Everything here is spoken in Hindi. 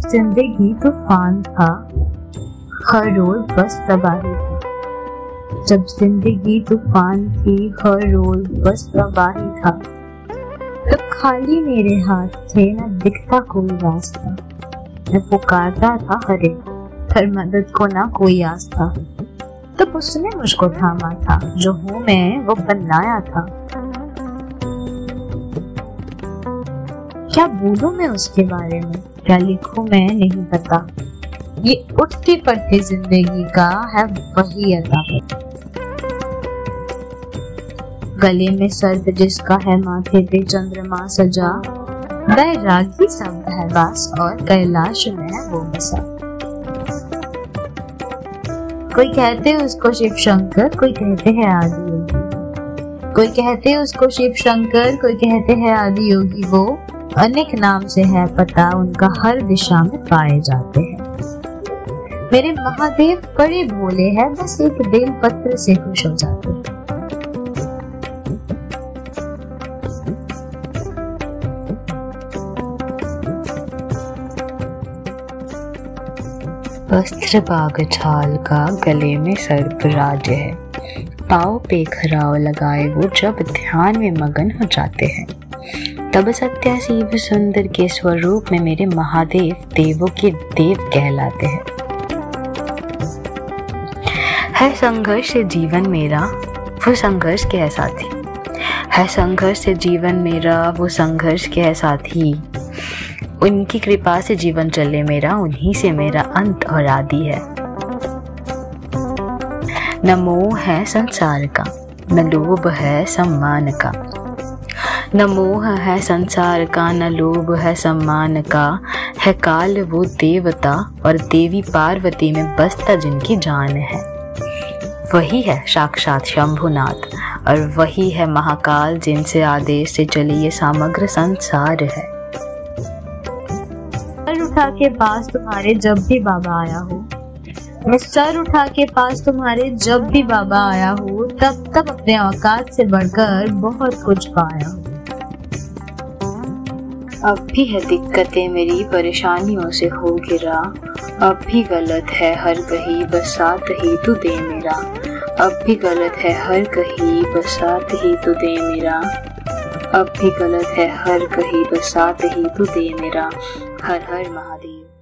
ज़िंदगी तूफ़ान था, हर रोज बस तबाही था। जब ज़िंदगी तूफ़ान थी, हर रोज बस तबाही था। तो खाली मेरे हाथ थे, न दिखता कोई रास्ता। मैं पुकारता था हरे पर मदद को ना कोई आस था तो उसने मुझको थामा था, जो हूँ मैं, वो बनाया था। क्या बोलूँ मैं उसके बारे में? क्या लिखूं मैं? नहीं पता। ये उठती पड़ती ज़िंदगी का, है वही अदा। गले में सर्द जिसका है माथे पे चंद्रमा सजा। बैरागी सब है बास और कैलाश में वो बसा। कोई कहते हैं उसको शिव शंकर, कोई कहते हैं आदि योगी कोई कहते हैं उसको शिव शंकर, कोई कहते हैं आदि योगी वो। अनेक नाम से है पता, उनका हर दिशा में पाए जाते हैं। मेरे महादेव बड़े भोले हैं, बस एक बेल पत्र से खुश हो जाते हैं। वस्त्र बाग छाल का गले में सर्पराज है। पाव पे खराव लगाए वो जब ध्यान में मगन हो जाते हैं। तब सत्या शिव सुंदर के स्वरूप में मेरे महादेव देवों के देव कहलाते हैं। है संघर्ष से जीवन मेरा, वो संघर्ष के है साथी। है संघर्ष से जीवन मेरा, वो संघर्ष के है साथी। उनकी कृपा से जीवन चले मेरा, उन्हीं से मेरा अंत और आदि है। न मोह है संसार का, न लोभ है सम्मान का। न मोह है संसार का, न लोभ है सम्मान का। है काल वो देवता और देवी पार्वती में बसता जिनकी जान है। वही है साक्षात शंभुनाथ और वही है महाकाल जिनसे आदेश से चली ये समग्र संसार है। सर उठा के पास तुम्हारे जब भी बाबा आया हो। मैं सर उठा के पास तुम्हारे जब भी बाबा आया हो, तब तब अपने औकात से बढ़कर बहुत कुछ पाया। हो अब भी है दिक्कतें मेरी, परेशानियों से हो गिरा। अब भी गलत है हर कहीं बसात ही तू दे मेरा। अब भी गलत है हर कहीं बसात ही तू दे मेरा। अब भी गलत है हर कहीं बसात ही तू दे मेरा। हर हर महादेव।